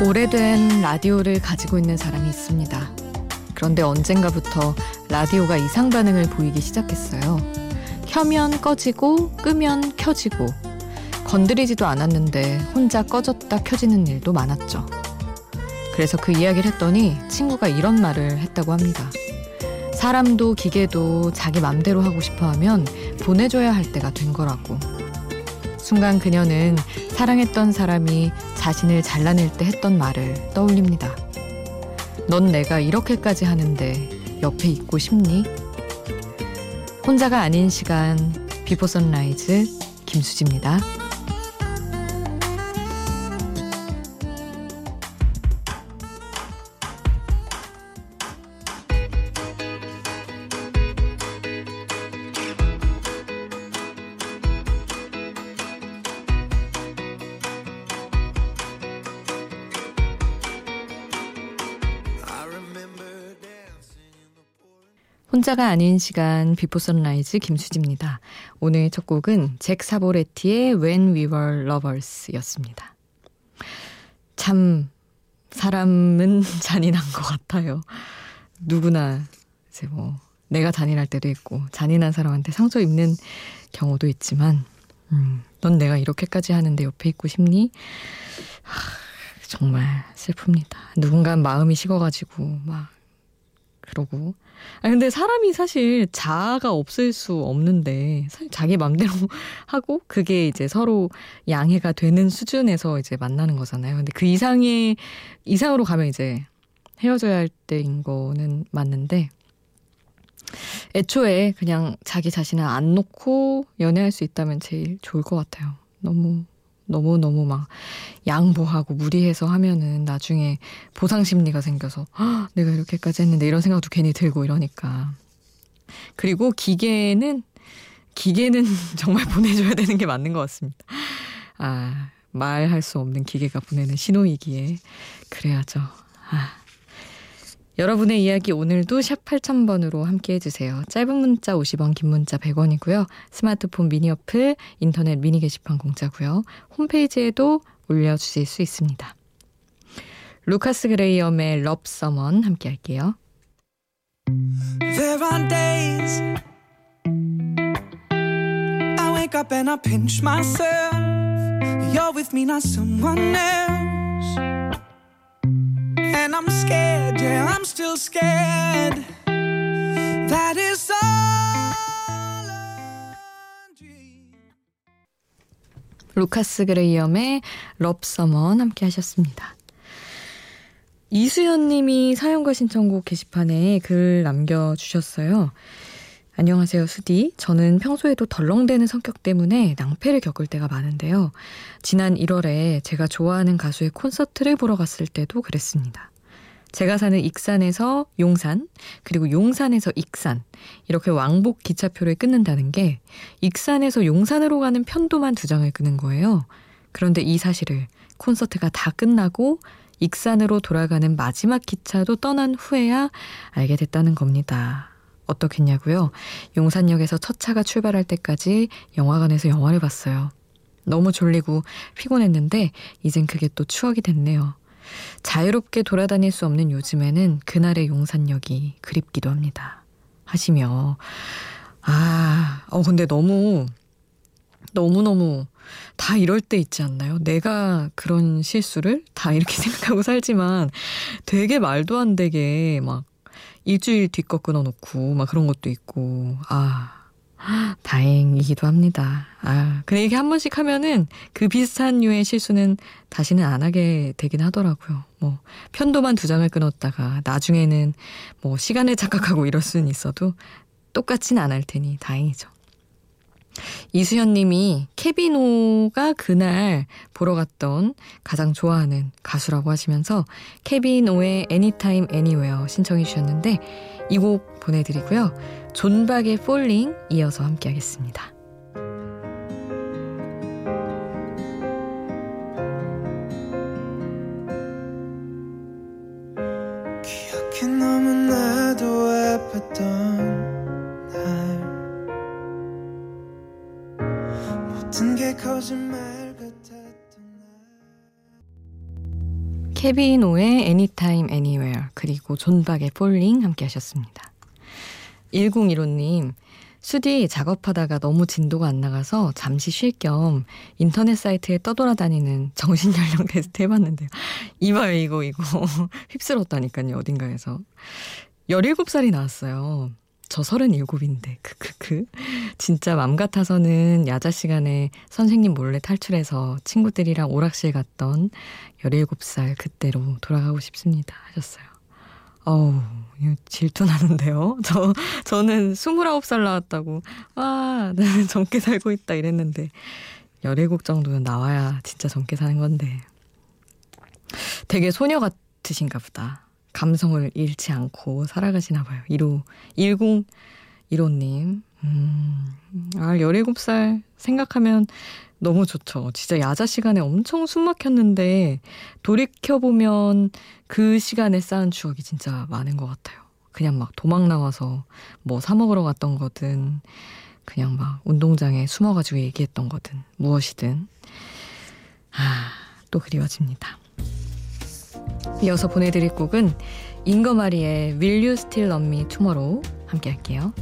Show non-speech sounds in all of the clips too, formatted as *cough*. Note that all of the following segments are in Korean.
오래된 라디오를 가지고 있는 사람이 있습니다. 그런데 언젠가부터 라디오가 이상 반응을 보이기 시작했어요. 켜면 꺼지고 끄면 켜지고 건드리지도 않았는데 혼자 꺼졌다 켜지는 일도 많았죠. 그래서 그 이야기를 했더니 친구가 이런 말을 했다고 합니다. 사람도 기계도 자기 맘대로 하고 싶어 하면 보내줘야 할 때가 된 거라고. 순간 그녀는 사랑했던 사람이 자신을 잘라낼 때 했던 말을 떠올립니다. 넌 내가 이렇게까지 하는데 옆에 있고 싶니? 혼자가 아닌 시간 비포 선라이즈 김수지입니다. 혼자가 아닌 시간 비포 선라이즈 김수지입니다. 오늘 첫 곡은 잭 사보레티의 When We Were Lovers였습니다. 참 사람은 *laughs* 잔인한 것 같아요. 누구나 이제 뭐 내가 잔인할 때도 있고 잔인한 사람한테 상처 입는 경우도 있지만 음, 넌 내가 이렇게까지 하는데 옆에 있고 싶니? 하, 정말 슬픕니다. 누군가 마음이 식어가지고 막 그러고. 아 근데 사람이 사실 자아가 없을 수 없는데 사실 자기 맘대로 *laughs* 하고 그게 이제 서로 양해가 되는 수준에서 이제 만나는 거잖아요. 근데 그 이상의 이상으로 가면 이제 헤어져야 할 때인 거는 맞는데 애초에 그냥 자기 자신을 안 놓고 연애할 수 있다면 제일 좋을 것 같아요. 너무 너무너무 막 양보하고 무리해서 하면은 나중에 보상 심리가 생겨서 내가 이렇게까지 했는데 이런 생각도 괜히 들고 이러니까. 그리고 기계는 기계는 *laughs* 정말 보내줘야 되는 게 맞는 것 같습니다. 아, 말할 수 없는 기계가 보내는 신호이기에 그래야죠. 아. 여러분의 이야기 오늘도 샵 8000번으로 함께 해주세요. 짧은 문자 50원, 긴 문자 100원이고요. 스마트폰 미니 어플, 인터넷 미니 게시판 공짜고요. 홈페이지에도 올려주실 수 있습니다. 루카스 그레이엄의 럽 서먼 함께 할게요. There are days I wake up and I pinch myself You're with me, not someone else And I'm scared, yeah, I'm still scared. That is all a dream. 루카스 그레이엄의 럽서먼 함께 하셨습니다. 이수연 님이 사연과 신청곡 게시판에 글 남겨주셨어요. 안녕하세요, 수디. 저는 평소에도 덜렁대는 성격 때문에 낭패를 겪을 때가 많은데요. 지난 1월에 제가 좋아하는 가수의 콘서트를 보러 갔을 때도 그랬습니다. 제가 사는 익산에서 용산, 그리고 용산에서 익산, 이렇게 왕복 기차표를 끊는다는 게 익산에서 용산으로 가는 편도만 두 장을 끊는 거예요. 그런데 이 사실을 콘서트가 다 끝나고 익산으로 돌아가는 마지막 기차도 떠난 후에야 알게 됐다는 겁니다. 어떻겠냐고요? 용산역에서 첫 차가 출발할 때까지 영화관에서 영화를 봤어요. 너무 졸리고 피곤했는데 이젠 그게 또 추억이 됐네요. 자유롭게 돌아다닐 수 없는 요즘에는 그날의 용산역이 그립기도 합니다. 하시며 아, 어 근데 너무 너무너무 다 이럴 때 있지 않나요? 내가 그런 실수를 다 이렇게 *laughs* 생각하고 살지만 되게 말도 안 되게 막 일주일 뒤 거 끊어놓고 막 그런 것도 있고 아 다행이기도 합니다. 아, 그 얘기 한 번씩 하면은 그 비슷한 류의 실수는 다시는 안 하게 되긴 하더라고요. 뭐, 편도만 두 장을 끊었다가 나중에는 뭐 시간을 *laughs* 착각하고 이럴 수는 있어도 똑같진 않을 테니 다행이죠. 이수현 님이 케비노가 그날 보러 갔던 가장 좋아하는 가수라고 하시면서 케비노의 Anytime Anywhere 신청해 주셨는데 이 곡 보내드리고요. 존박의 Falling 이어서 함께 하겠습니다. 케비노의 Anytime Anywhere 그리고 존박의 Falling 함께 하셨습니다. 1015님 수디 작업하다가 너무 진도가 안 나가서 잠시 쉴 겸 인터넷 사이트에 떠돌아다니는 정신 연령 *laughs* 테스트 해봤는데요. 이봐요 이거 이거 *laughs* 휩쓸었다니까요 어딘가에서 17살이 나왔어요. 저 37인데 크크크 진짜 맘 같아서는 야자 시간에 선생님 몰래 탈출해서 친구들이랑 오락실 갔던 17살 그때로 돌아가고 싶습니다 하셨어요. 어우 질투 나는데요. *laughs* 저 저는 29살 나왔다고 와 나는 젊게 살고 있다 이랬는데 17곡 정도는 나와야 진짜 젊게 사는 건데 되게 소녀 같으신가 보다. 감성을 잃지 않고 살아가시나 봐요. 1호 10 1호님. 음, 아, 17살 생각하면 너무 좋죠. 진짜 야자 시간에 엄청 숨 막혔는데 돌이켜보면 그 시간에 쌓은 추억이 진짜 많은 것 같아요. 그냥 막 도망 나와서 뭐 사먹으러 갔던 거든 그냥 막 운동장에 숨어가지고 얘기했던 거든 무엇이든 아, 또 그리워집니다. 이어서 보내드릴 곡은 잉거마리의 Will You Still Love Me Tomorrow 함께 할게요.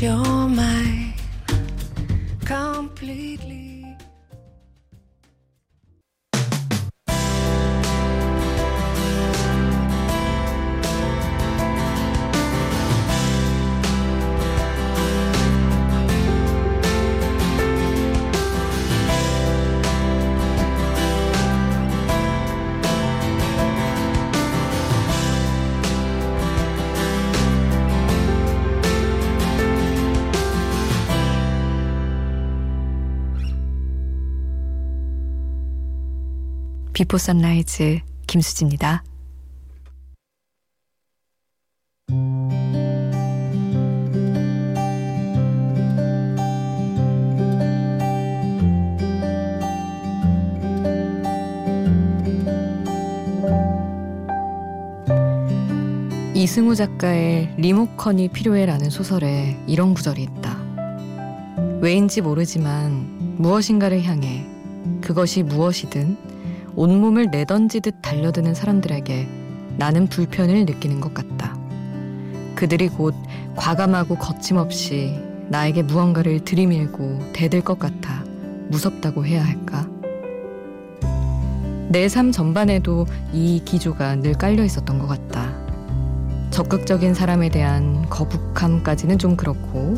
You're mine completely. 비포 선라이즈 김수지입니다. 이승우 작가의 리모컨이 필요해라는 소설에 이런 구절이 있다. 왜인지 모르지만 무엇인가를 향해 그것이 무엇이든 온몸을 내던지듯 달려드는 사람들에게 나는 불편을 느끼는 것 같다. 그들이 곧 과감하고 거침없이 나에게 무언가를 들이밀고 대들 것 같아 무섭다고 해야 할까? 내 삶 전반에도 이 기조가 늘 깔려 있었던 것 같다. 적극적인 사람에 대한 거북함까지는 좀 그렇고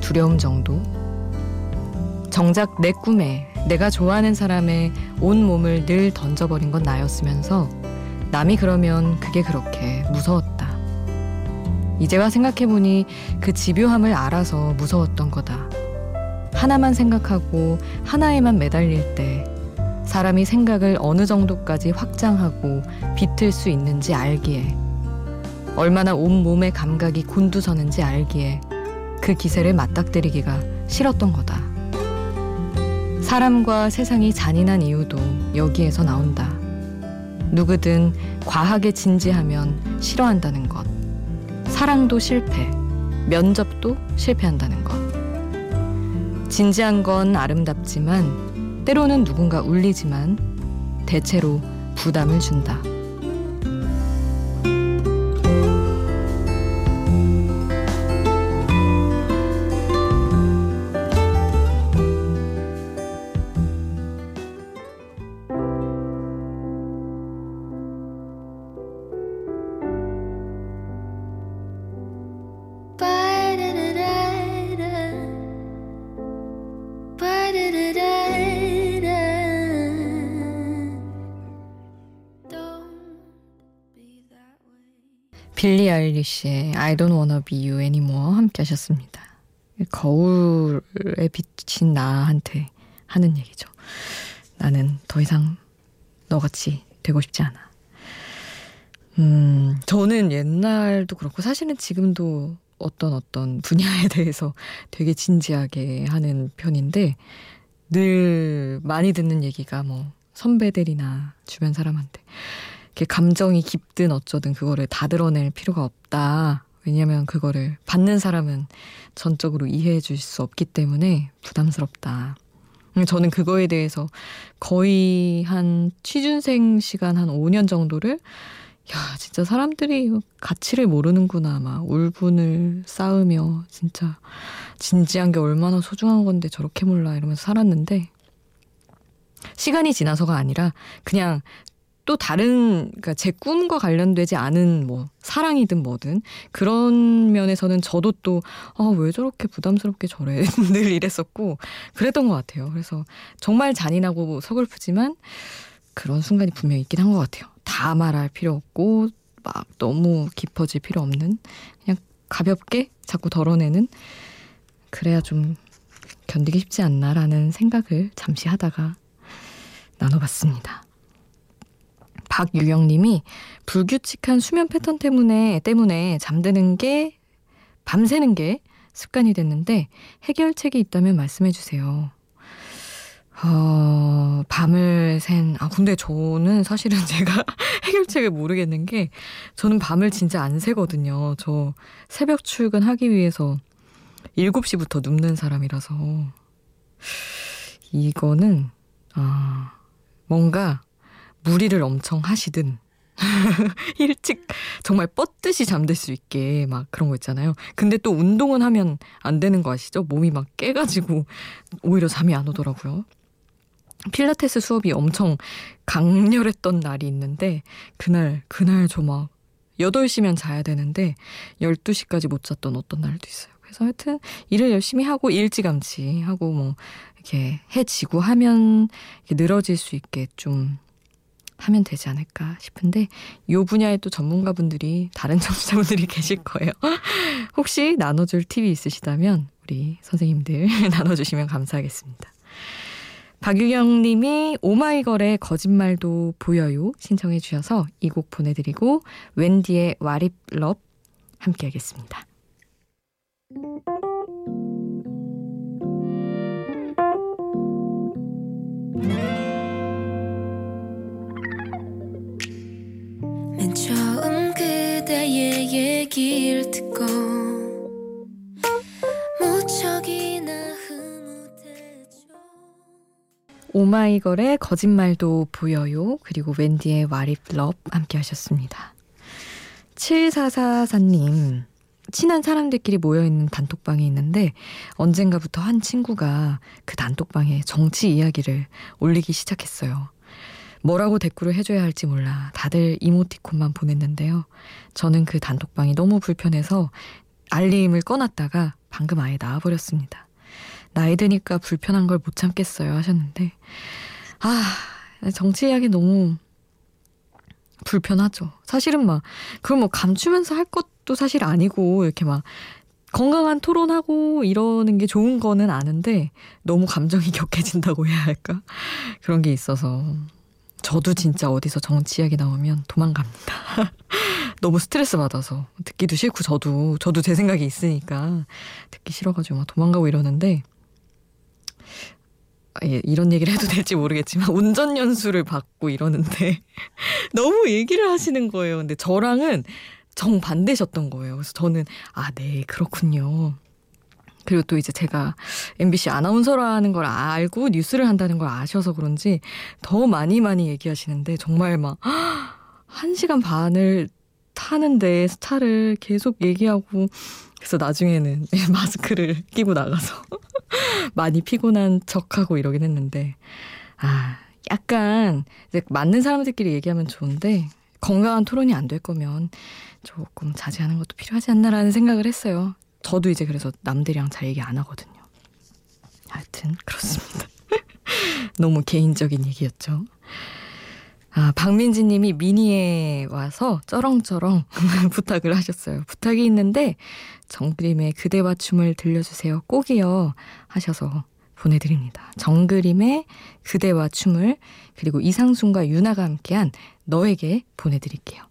두려움 정도? 정작 내 꿈에 내가 좋아하는 사람의 온 몸을 늘 던져버린 건 나였으면서 남이 그러면 그게 그렇게 무서웠다. 이제와 생각해보니 그 집요함을 알아서 무서웠던 거다. 하나만 생각하고 하나에만 매달릴 때 사람이 생각을 어느 정도까지 확장하고 비틀 수 있는지 알기에 얼마나 온몸의 감각이 곤두서는지 알기에 그 기세를 맞닥뜨리기가 싫었던 거다. 사람과 세상이 잔인한 이유도 여기에서 나온다. 누구든 과하게 진지하면 싫어한다는 것. 사랑도 실패, 면접도 실패한다는 것. 진지한 건 아름답지만 때로는 누군가 울리지만 대체로 부담을 준다. 빌리 아일리시의 I don't wanna be you anymore 함께 하셨습니다. 거울에 비친 나한테 하는 얘기죠. 나는 더 이상 너같이 되고 싶지 않아. 음, 저는 옛날도 그렇고 사실은 지금도 어떤 어떤 분야에 *laughs* 대해서 되게 진지하게 하는 편인데 늘 많이 듣는 얘기가 뭐 선배들이나 주변 사람한테 감정이 깊든 어쩌든 그거를 다 드러낼 필요가 없다. 왜냐면 그거를 받는 사람은 전적으로 이해해 줄 수 없기 때문에 부담스럽다. 음, 저는 그거에 대해서 거의 한 취준생 시간 한 5년 정도를 야, 진짜 사람들이 가치를 모르는구나. 막 울분을 쌓으며 진짜 진지한 게 얼마나 소중한 건데 저렇게 몰라 이러면서 살았는데 시간이 지나서가 아니라 그냥 또 다른 그러니까 제 꿈과 관련되지 않은 뭐 사랑이든 뭐든 그런 면에서는 저도 또 아 왜 저렇게 부담스럽게 저래 *laughs* 늘 이랬었고 그랬던 것 같아요. 그래서 정말 잔인하고 서글프지만 그런 순간이 분명히 있긴 한 것 같아요. 다 말할 필요 없고 막 너무 깊어질 필요 없는 그냥 가볍게 자꾸 덜어내는 그래야 좀 견디기 쉽지 않나라는 생각을 잠시 하다가 나눠봤습니다. 박유영님이 불규칙한 수면 패턴 때문에 때문에 잠드는 게 밤새는 게 습관이 됐는데 해결책이 있다면 말씀해 주세요. 어, 밤을 샌, 아, 근데 저는 사실은 *laughs* 제가 해결책을 모르겠는 게, 저는 밤을 진짜 안 새거든요. 저 새벽 출근하기 위해서 7시부터 눕는 사람이라서. 이거는, 아, 뭔가 무리를 엄청 하시든, *laughs* 일찍 정말 뻗듯이 잠들 수 있게 막 그런 거 있잖아요. 근데 또 운동은 하면 안 되는 거 아시죠? 몸이 막 깨가지고 오히려 잠이 안 오더라고요. 필라테스 수업이 엄청 강렬했던 날이 있는데 그날 그날 저 막 8시면 자야 되는데 12시까지 못 잤던 어떤 날도 있어요. 그래서 하여튼 일을 열심히 하고 일찌감치 하고 뭐 이렇게 해지고 하면 이렇게 늘어질 수 있게 좀 하면 되지 않을까 싶은데 요 분야에 또 전문가분들이 다른 *laughs* 청취자분들이 계실 거예요. *laughs* 혹시 나눠줄 팁이 있으시다면 우리 선생님들 *laughs* 나눠주시면 감사하겠습니다. 박유경 님이 오마이걸의 거짓말도 보여요 신청해 주셔서 이 곡 보내드리고 웬디의 와립럽 함께 하겠습니다. 얘기를 듣고 오마이걸의 거짓말도 보여요. 그리고 웬디의 와립럽 함께 하셨습니다. 7444님. 친한 사람들끼리 모여있는 단톡방이 있는데 언젠가부터 한 친구가 그 단톡방에 정치 이야기를 올리기 시작했어요. 뭐라고 댓글을 해줘야 할지 몰라 다들 이모티콘만 보냈는데요. 저는 그 단톡방이 너무 불편해서 알림을 꺼놨다가 방금 아예 나와버렸습니다. 나이 드니까 불편한 걸 못 참겠어요 하셨는데 아 정치 이야기 너무 불편하죠. 사실은 막 그걸 뭐 감추면서 할 것도 사실 아니고 이렇게 막 건강한 토론하고 이러는 게 좋은 거는 아는데 너무 감정이 *laughs* 격해진다고 해야 할까 그런 게 있어서 저도 진짜 어디서 정치 이야기 나오면 도망갑니다. *laughs* 너무 스트레스 받아서 듣기도 싫고 저도 저도 제 생각이 있으니까 듣기 싫어가지고 막 도망가고 이러는데 예, 이런 얘기를 해도 될지 모르겠지만 운전 연수를 받고 이러는데 *laughs* 너무 얘기를 하시는 거예요. 근데 저랑은 정 반대셨던 거예요. 그래서 저는 아, 네, 그렇군요. 그리고 또 이제 제가 MBC 아나운서라는 걸 알고 뉴스를 한다는 걸 아셔서 그런지 더 많이 많이 얘기하시는데 정말 막한 시간 반을 타는데 차를 계속 얘기하고 그래서 나중에는 *laughs* 마스크를 끼고 나가서 *laughs* 많이 피곤한 척하고 이러긴 했는데 아 약간 이제 맞는 사람들끼리 얘기하면 좋은데 건강한 토론이 안 될 거면 조금 자제하는 것도 필요하지 않나라는 생각을 했어요. 저도 이제 그래서 남들이랑 잘 얘기 안 하거든요. 하여튼 그렇습니다. *laughs* 너무 개인적인 얘기였죠. 아, 박민지 님이 미니에 와서 쩌렁쩌렁 *laughs* 부탁을 하셨어요. 부탁이 있는데 정그림의 그대와 춤을 들려주세요. 꼭이요. 하셔서 보내드립니다. 정그림의 그대와 춤을 그리고 이상순과 유나가 함께한 너에게 보내드릴게요.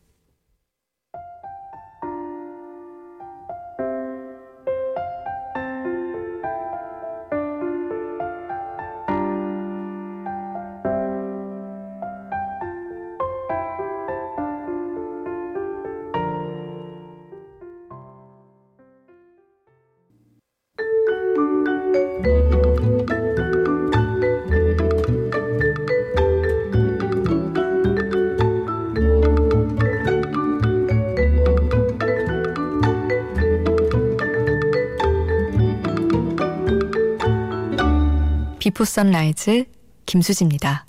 비포 선라이즈 김수지입니다.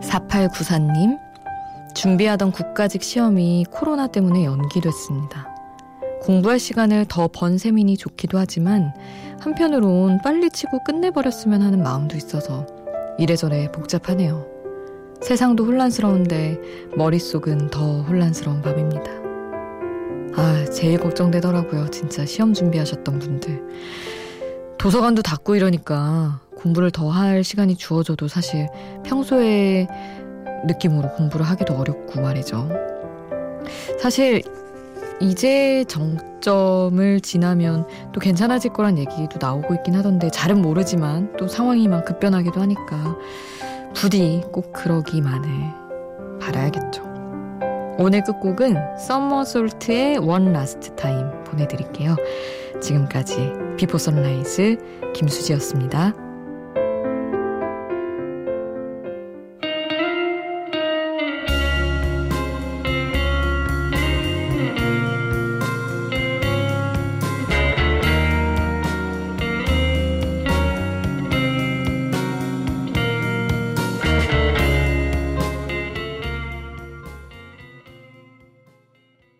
(4894님) 준비하던 국가직 시험이 코로나 때문에 연기됐습니다. 공부할 시간을 더 번 셈이니 좋기도 하지만 한편으론 빨리 치고 끝내버렸으면 하는 마음도 있어서 이래저래 복잡하네요. 세상도 혼란스러운데 머릿속은 더 혼란스러운 밤입니다. 아, 제일 걱정되더라고요. 진짜 시험 준비하셨던 분들. 도서관도 닫고 이러니까 공부를 더 할 시간이 주어져도 사실 평소에 느낌으로 공부를 하기도 어렵고 말이죠. 사실 이제 정점을 지나면 또 괜찮아질 거란 얘기도 나오고 있긴 하던데 잘은 모르지만 또 상황이 막 급변하기도 하니까 부디 꼭 그러기만을 바라야겠죠. 오늘 끝곡은 Summer Salt의 One Last Time 보내드릴게요. 지금까지 비포 선라이즈 김수지였습니다.